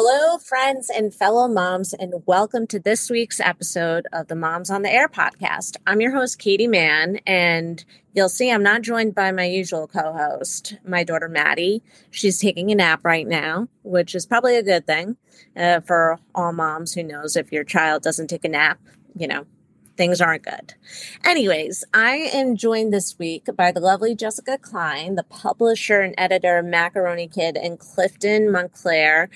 Hello, friends and fellow moms, and welcome to this week's episode of the Moms on the Air podcast. I'm your host, Katie Mahon, and you'll see I'm not joined by my usual co host, my daughter, Maddie. She's taking a nap right now, which is probably a good thing uh, for all moms who knows if your child doesn't take a nap, you know, things aren't good. Anyways, I am joined this week by the lovely Jessica Kline, the publisher and editor of Macaroni Kid and Clifton, Montclair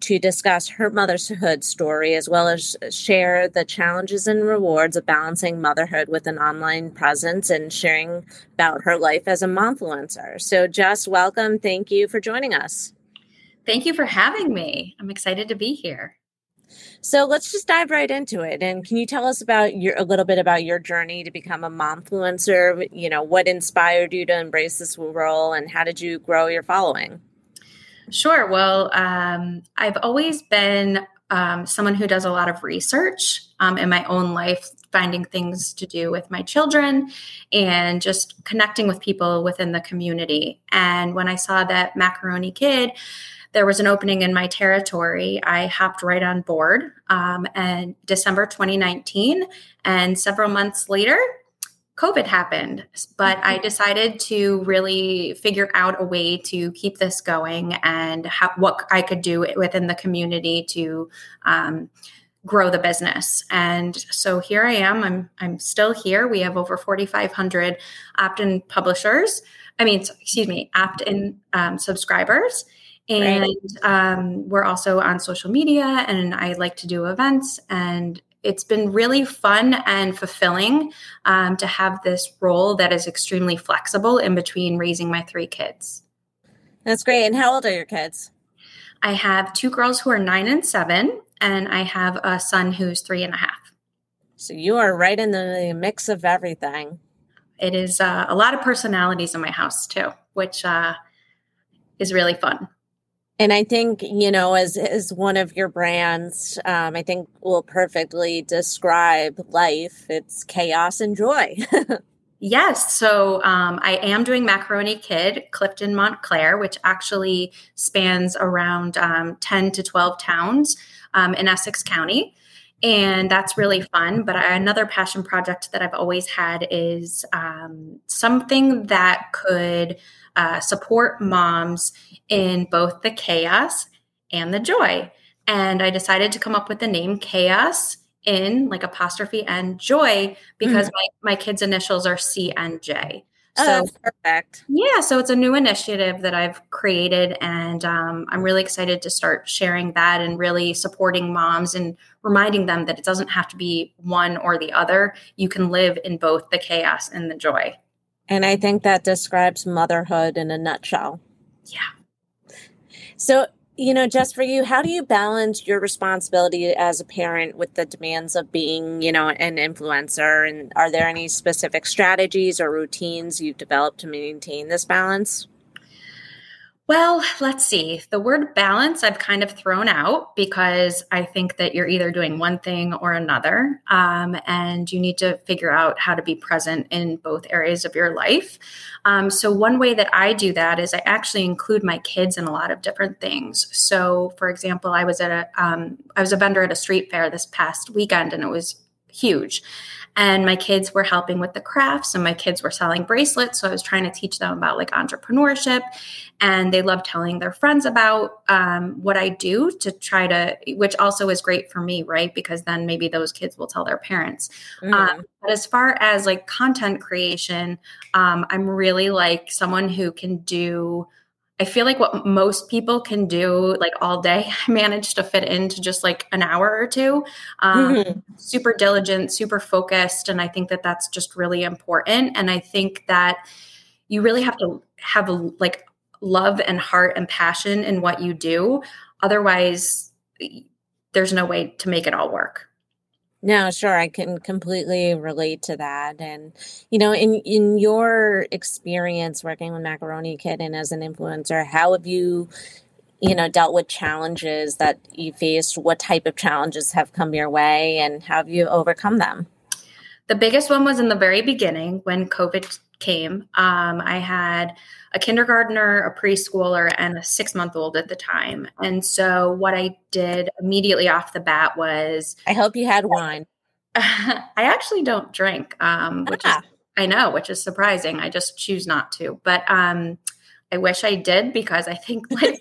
to discuss her motherhood story as well as share the challenges and rewards of balancing motherhood with an online presence and sharing about her life as a momfluencer. So, Jess, welcome. Thank you for joining us. Thank you for having me. I'm excited to be here. So let's just dive right into it. And can you tell us about your a little bit about your journey to become a momfluencer? You know, what inspired you to embrace this role, and how did you grow your following? Sure. Well, um, I've always been um, someone who does a lot of research um, in my own life, finding things to do with my children and just connecting with people within the community. And when I saw that Macaroni Kid, there was an opening in my territory, I hopped right on board. Um, and December 2019, and several months later, COVID happened, but I mm-hmm. decided to really figure out a way to keep this going and ha- what I could do within the community to um, grow the business. And so here I am. I'm I'm still here. We have over 4,500 opt-in publishers. I mean, excuse me, opt-in um, subscribers. And right. um, we're also on social media, and I like to do events and it's been really fun and fulfilling um, to have this role that is extremely flexible in between raising my three kids. That's great. And how old are your kids? I have two girls who are nine and seven, and I have a son who's three and a half. So you are right in the mix of everything. It is uh, a lot of personalities in my house too, which uh, is really fun. And I think, you know, as, as one of your brands, um, I think will perfectly describe life. It's chaos and joy. yes. So um, I am doing Macaroni Kid, Clifton, Montclair, which actually spans around um, 10 to 12 towns um, in Essex County. And that's really fun. But another passion project that I've always had is um, something that could uh, support moms in both the chaos and the joy. And I decided to come up with the name Chaos in like apostrophe and joy because mm. my, my kids' initials are C and J. Oh, so oh, perfect. Yeah, so it's a new initiative that I've created, and um, I'm really excited to start sharing that and really supporting moms and reminding them that it doesn't have to be one or the other. You can live in both the chaos and the joy. And I think that describes motherhood in a nutshell. Yeah. So, you know, just for you, how do you balance your responsibility as a parent with the demands of being, you know, an influencer? And are there any specific strategies or routines you've developed to maintain this balance? Well, let's see. The word balance I've kind of thrown out because I think that you're either doing one thing or another. Um, and you need to figure out how to be present in both areas of your life. Um, so, one way that I do that is I actually include my kids in a lot of different things. So, for example, I was at a um, I was a vendor at a street fair this past weekend and it was huge. And my kids were helping with the crafts and my kids were selling bracelets. So i was trying to teach them about like entrepreneurship. And they love telling their friends about um, what i do to try to which also is great for me right? Because then maybe those kids will tell their parents. Mm-hmm. um, but as far as like content creation um, i'm really like someone who can do I feel like what most people can do like all day, I managed to fit into just like an hour or two. Um, mm-hmm. Super diligent, super focused. And I think that that's just really important. And I think that you really have to have a, like love and heart and passion in what you do. Otherwise, there's no way to make it all work. No, sure. I can completely relate to that. And, you know, in, in your experience working with Macaroni Kid and as an influencer, how have you, you know, dealt with challenges that you faced? What type of challenges have come your way and how have you overcome them? The biggest one was in the very beginning when COVID came, um, I had a kindergartner, a preschooler, and a six month old at the time. And so, what I did immediately off the bat was I hope you had wine. I actually don't drink, um, which ah. is, I know, which is surprising. I just choose not to. But um, I wish I did because I think like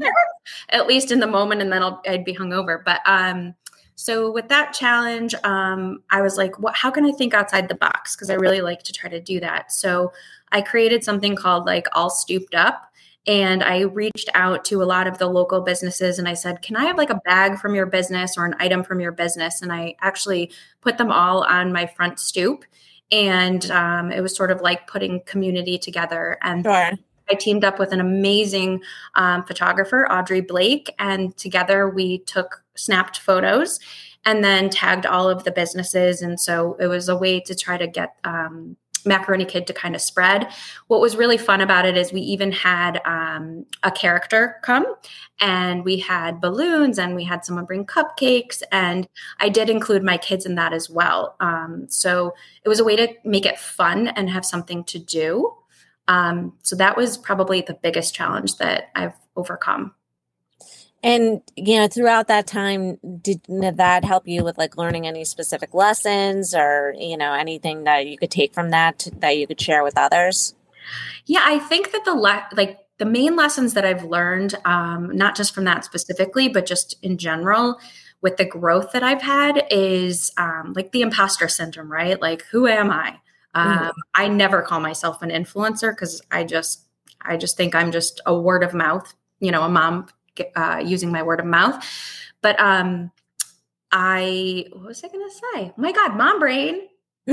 at least in the moment, and then I'll, I'd be hungover. But um, so with that challenge, um, I was like, what, how can I think outside the box? Because I really like to try to do that. So I created something called like All Stooped Up. And I reached out to a lot of the local businesses and I said, Can I have like a bag from your business or an item from your business? And I actually put them all on my front stoop. And um, it was sort of like putting community together. And sure. I teamed up with an amazing um, photographer, Audrey Blake, and together we took snapped photos and then tagged all of the businesses. And so it was a way to try to get um, Macaroni Kid to kind of spread. What was really fun about it is we even had um, a character come and we had balloons and we had someone bring cupcakes. And I did include my kids in that as well. Um, so it was a way to make it fun and have something to do. Um, so that was probably the biggest challenge that I've overcome. And you know, throughout that time, did that help you with like learning any specific lessons or you know anything that you could take from that that you could share with others? Yeah, I think that the le- like the main lessons that I've learned, um, not just from that specifically, but just in general, with the growth that I've had, is um, like the imposter syndrome, right? Like, who am I? Mm-hmm. Um, I never call myself an influencer because I just I just think I'm just a word of mouth, you know, a mom uh, using my word of mouth. But um, I what was I going to say? My God, mom brain.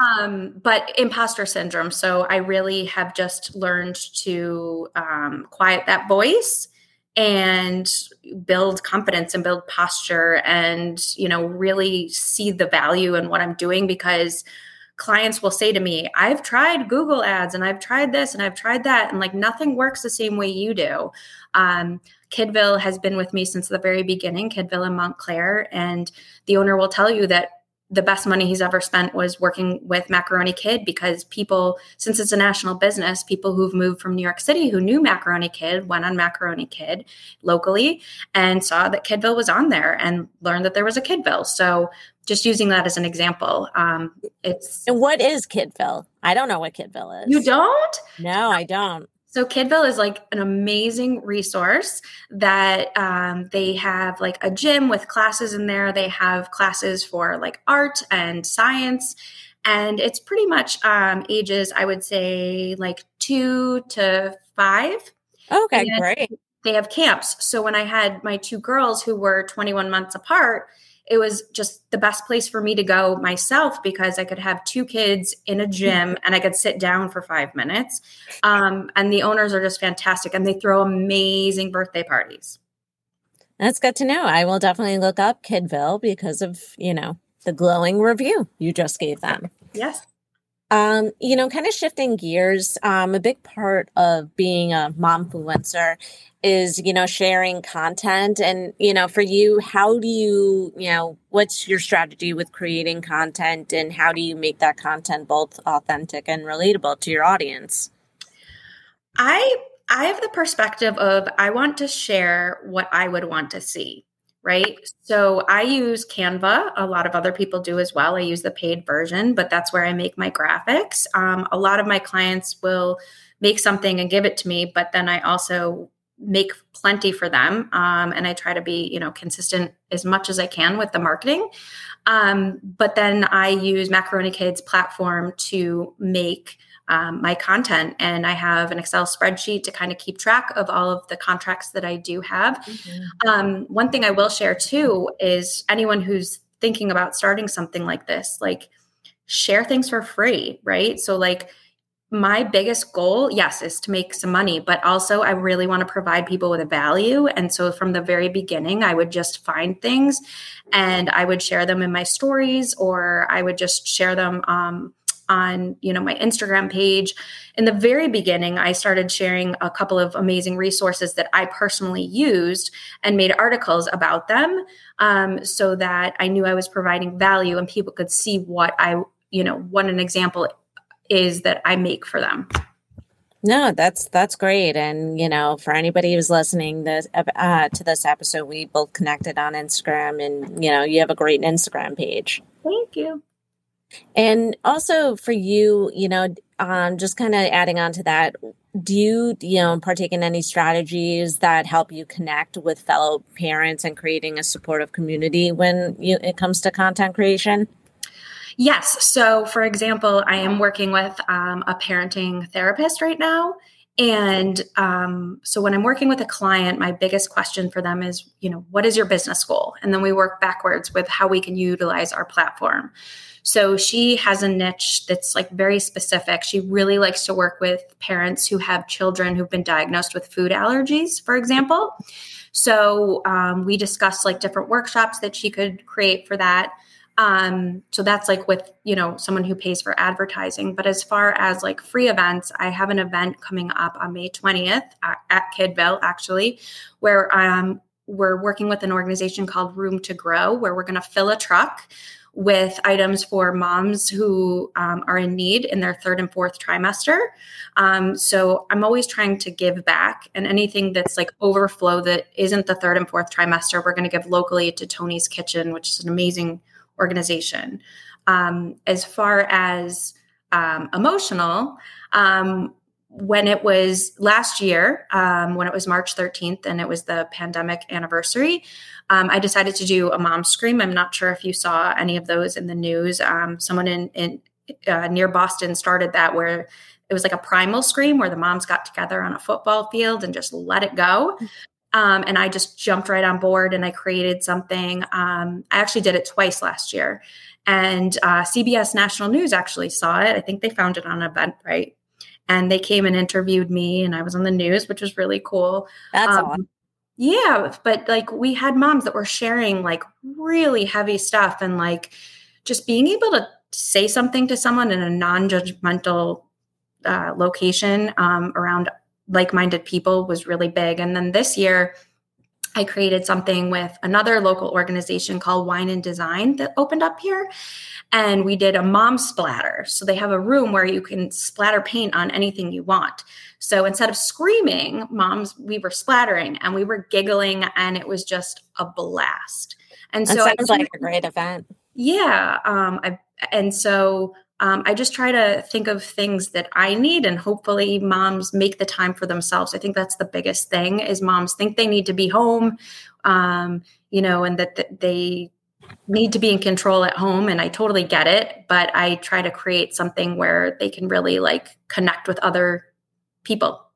um, but imposter syndrome. So I really have just learned to um, quiet that voice and build confidence and build posture and you know really see the value in what i'm doing because clients will say to me, I've tried Google ads and I've tried this and I've tried that. And like nothing works the same way you do. Um, Kidville has been with me since the very beginning, Kidville in Montclair. And the owner will tell you that the best money he's ever spent was working with Macaroni Kid because people, since it's a national business, people who've moved from New York City who knew Macaroni Kid went on Macaroni Kid locally and saw that Kidville was on there and learned that there was a Kidville. So just using that as an example, um, it's. And what is Kidville? I don't know what Kidville is. You don't? No, I don't. So Kidville is like an amazing resource that um, they have like a gym with classes in there. They have classes for like art and science. And it's pretty much um, ages, I would say, like two to five. Okay, great. They have camps. So when I had my two girls who were 21 months apart, it was just the best place for me to go myself because I could have two kids in a gym and I could sit down for five minutes. Um, and the owners are just fantastic and they throw amazing birthday parties. That's good to know. I will definitely look up Kidville because of, you know, the glowing review you just gave them. Yes. Um, you know, kind of shifting gears, um, a big part of being a momfluencer is, you know, sharing content. And, you know, for you, how do you, you know, what's your strategy with creating content and how do you make that content both authentic and relatable to your audience? I I have the perspective of I want to share what I would want to see right? So I use Canva. A lot of other people do as well. I use the paid version, but that's where I make my graphics. Um, a lot of my clients will make something and give it to me, but then I also make plenty for them um, and i try to be you know consistent as much as i can with the marketing um, but then i use macaroni kids platform to make um, my content. And I have an Excel spreadsheet to kind of keep track of all of the contracts that I do have. Mm-hmm. Um, one thing I will share too is anyone who's thinking about starting something like this, like share things for free, right? So, like, my biggest goal, yes, is to make some money, but also I really want to provide people with a value. And so from the very beginning, I would just find things and I would share them in my stories or I would just share them um, on you know my instagram page in the very beginning i started sharing a couple of amazing resources that i personally used and made articles about them um, so that i knew i was providing value and people could see what i you know what an example is that I make for them. No, that's that's great, and you know, for anybody who's listening this uh, to this episode, we both connected on Instagram, and you know, you have a great Instagram page. Thank you. And also for you, you know, um, just kind of adding on to that, do you, you know, partake in any strategies that help you connect with fellow parents and creating a supportive community when you, it comes to content creation? Yes. So, for example, I am working with um, a parenting therapist right now. And um, so, when I'm working with a client, my biggest question for them is, you know, what is your business goal? And then we work backwards with how we can utilize our platform. So she has a niche that's like very specific. She really likes to work with parents who have children who've been diagnosed with food allergies, for example. So um, we discussed like different workshops that she could create for that. Um, so that's like with you know someone who pays for advertising. But as far as like free events, I have an event coming up on May 20th at, at Kidville, actually, where um, we're working with an organization called Room to Grow, where we're going to fill a truck with items for moms who um, are in need in their third and fourth trimester. Um, so I'm always trying to give back, and anything that's like overflow that isn't the third and fourth trimester, we're going to give locally to Tony's Kitchen, which is an amazing organization. Um, as far as um, emotional, um, when it was last year, um, when it was March 13th and it was the pandemic anniversary, um, I decided to do a mom scream. I'm not sure if you saw any of those in the news. Um, someone in, in uh, near Boston started that where it was like a primal scream where the moms got together on a football field and just let it go. Um, and I just jumped right on board and I created something. Um, I actually did it twice last year. And uh, CBS National News actually saw it. I think they found it on Eventbrite and they came and interviewed me and I was on the news, which was really cool. That's um, awesome. Yeah, but like we had moms that were sharing like really heavy stuff and like just being able to say something to someone in a non-judgmental uh, location um, around like-minded people was really big. And then this year, I created something with another local organization called Wine and Design that opened up here. And we did a mom splatter. So they have a room where you can splatter paint on anything you want. So instead of screaming, moms, we were splattering and we were giggling, and it was just a blast. And that so sounds like a great event. Yeah. Um, I, and so um, I just try to think of things that I need, and hopefully, moms make the time for themselves. I think that's the biggest thing: is moms think they need to be home, um, you know, and that, that they need to be in control at home. And I totally get it, but I try to create something where they can really like connect with other people.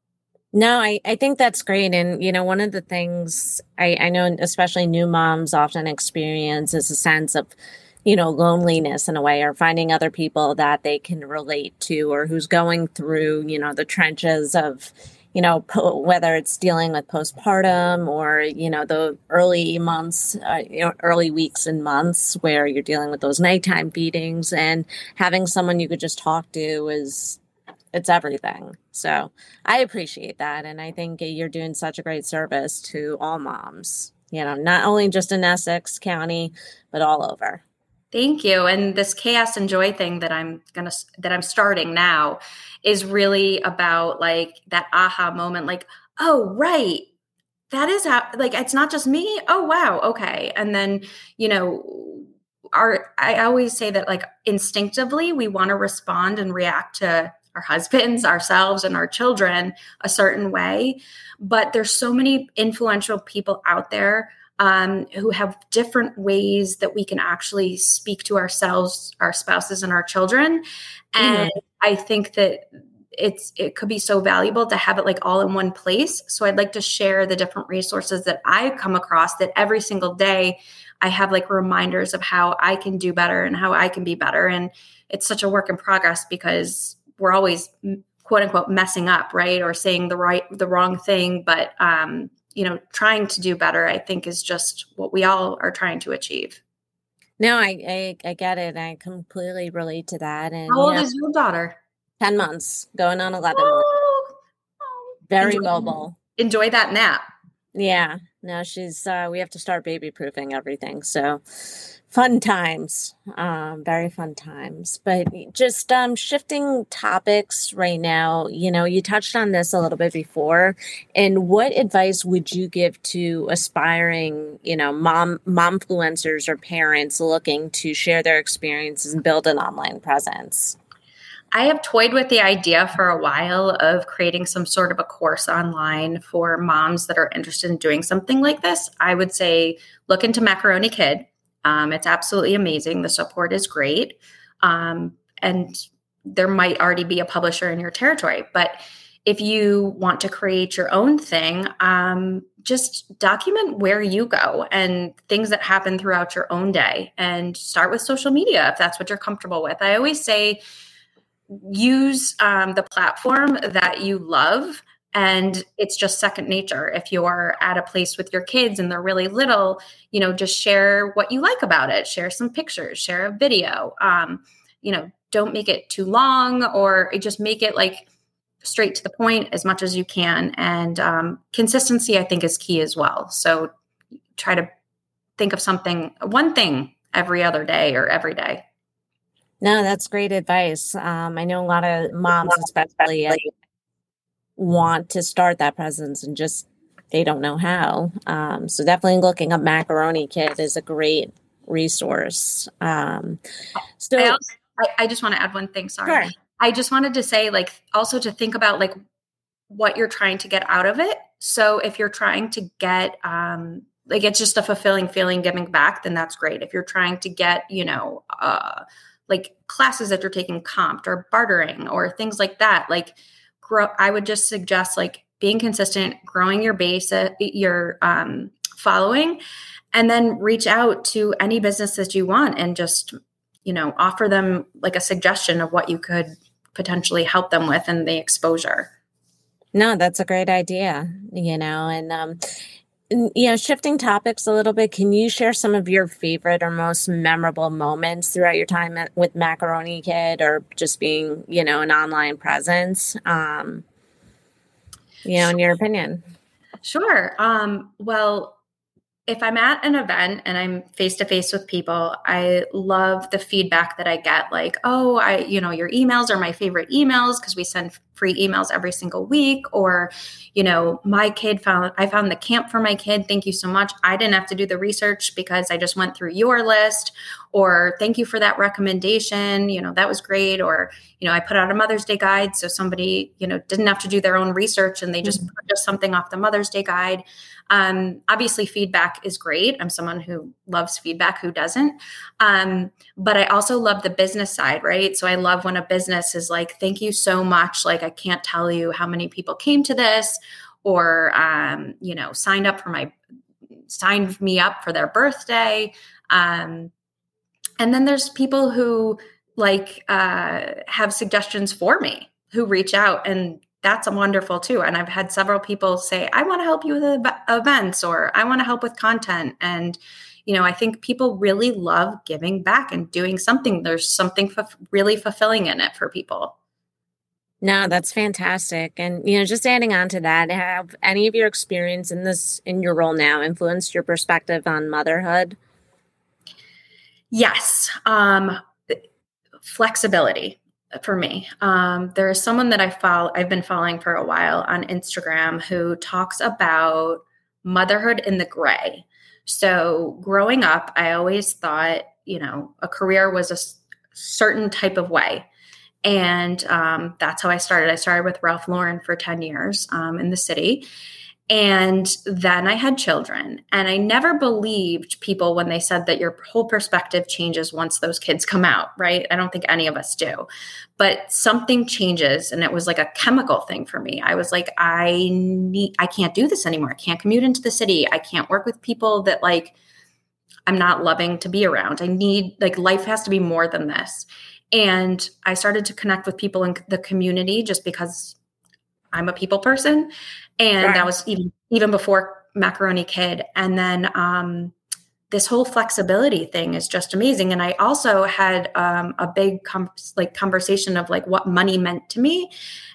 No, I, I think that's great. And, you know, one of the things I, I know, especially new moms often experience is a sense of you know, loneliness in a way or finding other people that they can relate to or who's going through, you know, the trenches of, you know, po- whether it's dealing with postpartum or, you know, the early months, uh, you know, early weeks and months where you're dealing with those nighttime feedings and having someone you could just talk to is, it's everything. So I appreciate that. And I think you're doing such a great service to all moms, you know, not only just in Essex County, but all over. Thank you. And this chaos and joy thing that I'm gonna that I'm starting now is really about like that aha moment, like, oh right, that is how like it's not just me. Oh wow, okay. And then, you know, our I always say that like instinctively we want to respond and react to our husbands, ourselves, and our children a certain way. But there's so many influential people out there um, who have different ways that we can actually speak to ourselves, our spouses, and our children. And mm-hmm. I think that it's it could be so valuable to have it like all in one place. So I'd like to share the different resources that I come across that every single day I have like reminders of how I can do better and how I can be better. And it's such a work in progress because we're always quote unquote messing up, right? Or saying the right the wrong thing. But um you know trying to do better i think is just what we all are trying to achieve. No i i, I get it i completely relate to that and how old know, is your daughter? 10 months going on 11 oh, very enjoy, mobile. enjoy that nap. Yeah no, she's uh, we have to start baby proofing everything. So fun times, um, very fun times. But just um, shifting topics right now, you know, you touched on this a little bit before. And what advice would you give to aspiring, you know, mom mom influencers or parents looking to share their experiences and build an online presence? I have toyed with the idea for a while of creating some sort of a course online for moms that are interested in doing something like this. I would say look into Macaroni Kid. Um, it's absolutely amazing. The support is great. Um, and there might already be a publisher in your territory. But if you want to create your own thing, um, just document where you go and things that happen throughout your own day and start with social media if that's what you're comfortable with. I always say, use um, the platform that you love and it's just second nature. If you're at a place with your kids and they're really little you know just share what you like about it. Share some pictures share a video um, you know don't make it too long or just make it like straight to the point as much as you can and um, consistency i think is key as well. So try to think of something one thing every other day or every day no, that's great advice. Um, I know a lot of moms, especially, want to start that presence and just they don't know how. Um, so definitely looking up Macaroni Kid is a great resource. Um, so I, also, I, I, just want to add one thing. Sorry, sure. I just wanted to say, like, also to think about like what you're trying to get out of it. So if you're trying to get um, like it's just a fulfilling feeling giving back, then that's great. If you're trying to get, you know, uh, like classes that you're taking comped or bartering or things like that like grow i would just suggest like being consistent growing your base uh, your um, following and then reach out to any business that you want and just you know offer them like a suggestion of what you could potentially help them with and the exposure. No that's a great idea you know and um you know, shifting topics a little bit, can you share some of your favorite or most memorable moments throughout your time at, with Macaroni Kid or just being, you know, an online presence? Um, you know, in your opinion. Sure. Um, well, if I'm at an event and I'm face to face with people, I love the feedback that I get like, oh, I, you know, your emails are my favorite emails because we send free emails every single week. Or, you know, my kid found, I found the camp for my kid. Thank you so much. I didn't have to do the research because I just went through your list. Or thank you for that recommendation. You know, that was great. Or, you know, I put out a Mother's Day guide. So somebody, you know, didn't have to do their own research and they just mm-hmm. purchased something off the Mother's Day guide. Um, obviously, feedback is great. I'm someone who loves feedback, who doesn't? Um, but I also love the business side, right? So I love when a business is like, thank you so much. Like, I can't tell you how many people came to this or, um, you know, signed up for my, signed me up for their birthday. Um, and then there's people who like uh, have suggestions for me who reach out and that's wonderful too. And I've had several people say, I want to help you with events or I want to help with content. And, you know, I think people really love giving back and doing something. There's something really fulfilling in it for people. No, that's fantastic. And, you know, just adding on to that, have any of your experience in this, in your role now, influenced your perspective on motherhood? Yes. Um, flexibility for me. Um, there is someone that I follow, I've been following for a while on Instagram who talks about motherhood in the gray. So growing up, I always thought, you know, a career was a certain type of way. And um, that's how I started. I started with Ralph Lauren for 10 years um, in the city. And then I had children. And I never believed people when they said that your whole perspective changes once those kids come out, right? I don't think any of us do. But something changes. And it was like a chemical thing for me. I was like, I need, I can't do this anymore. I can't commute into the city. I can't work with people that like I'm not loving to be around. I need, like, life has to be more than this. And I started to connect with people in the community just because I'm a people person and right. that was even even before macaroni kid and then um this whole flexibility thing is just amazing. And I also had um, a big com- like conversation of like what money meant to me.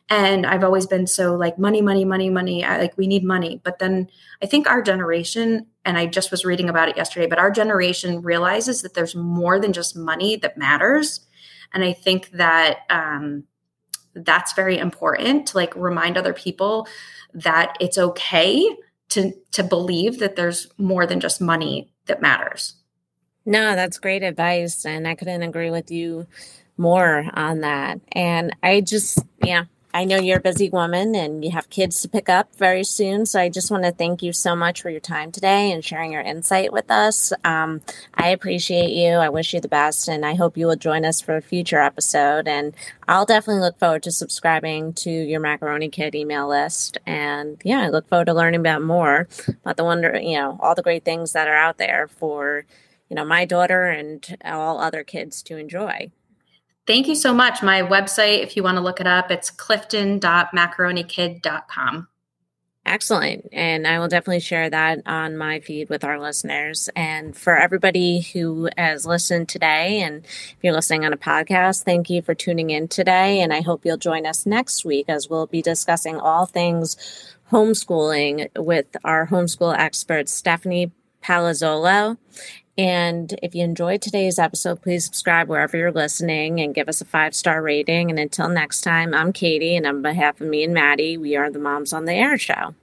And I've always been so like money, money, money, money. I, like we need money. But then I think our generation, and I just was reading about it yesterday, but our generation realizes that there's more than just money that matters. And I think that um, that's very important to like remind other people that it's okay to to believe that there's more than just money that matters. No, that's great advice and I couldn't agree with you more on that. And I just yeah, I know you're a busy woman and you have kids to pick up very soon. So I just want to thank you so much for your time today and sharing your insight with us. Um, I appreciate you. I wish you the best and I hope you will join us for a future episode. And I'll definitely look forward to subscribing to your Macaroni Kid email list. And yeah, I look forward to learning about more about the wonder, you know, all the great things that are out there for, you know, my daughter and all other kids to enjoy. Thank you so much. My website, if you want to look it up, it's clifton.macaronikid.com. Excellent. And I will definitely share that on my feed with our listeners. And for everybody who has listened today, and if you're listening on a podcast, thank you for tuning in today. And I hope you'll join us next week as we'll be discussing all things homeschooling with our homeschool expert, Stephanie Palazzolo. And if you enjoyed today's episode, please subscribe wherever you're listening and give us a five star rating. And until next time, I'm Katie, and on behalf of me and Maddie, we are the Moms on the Air Show.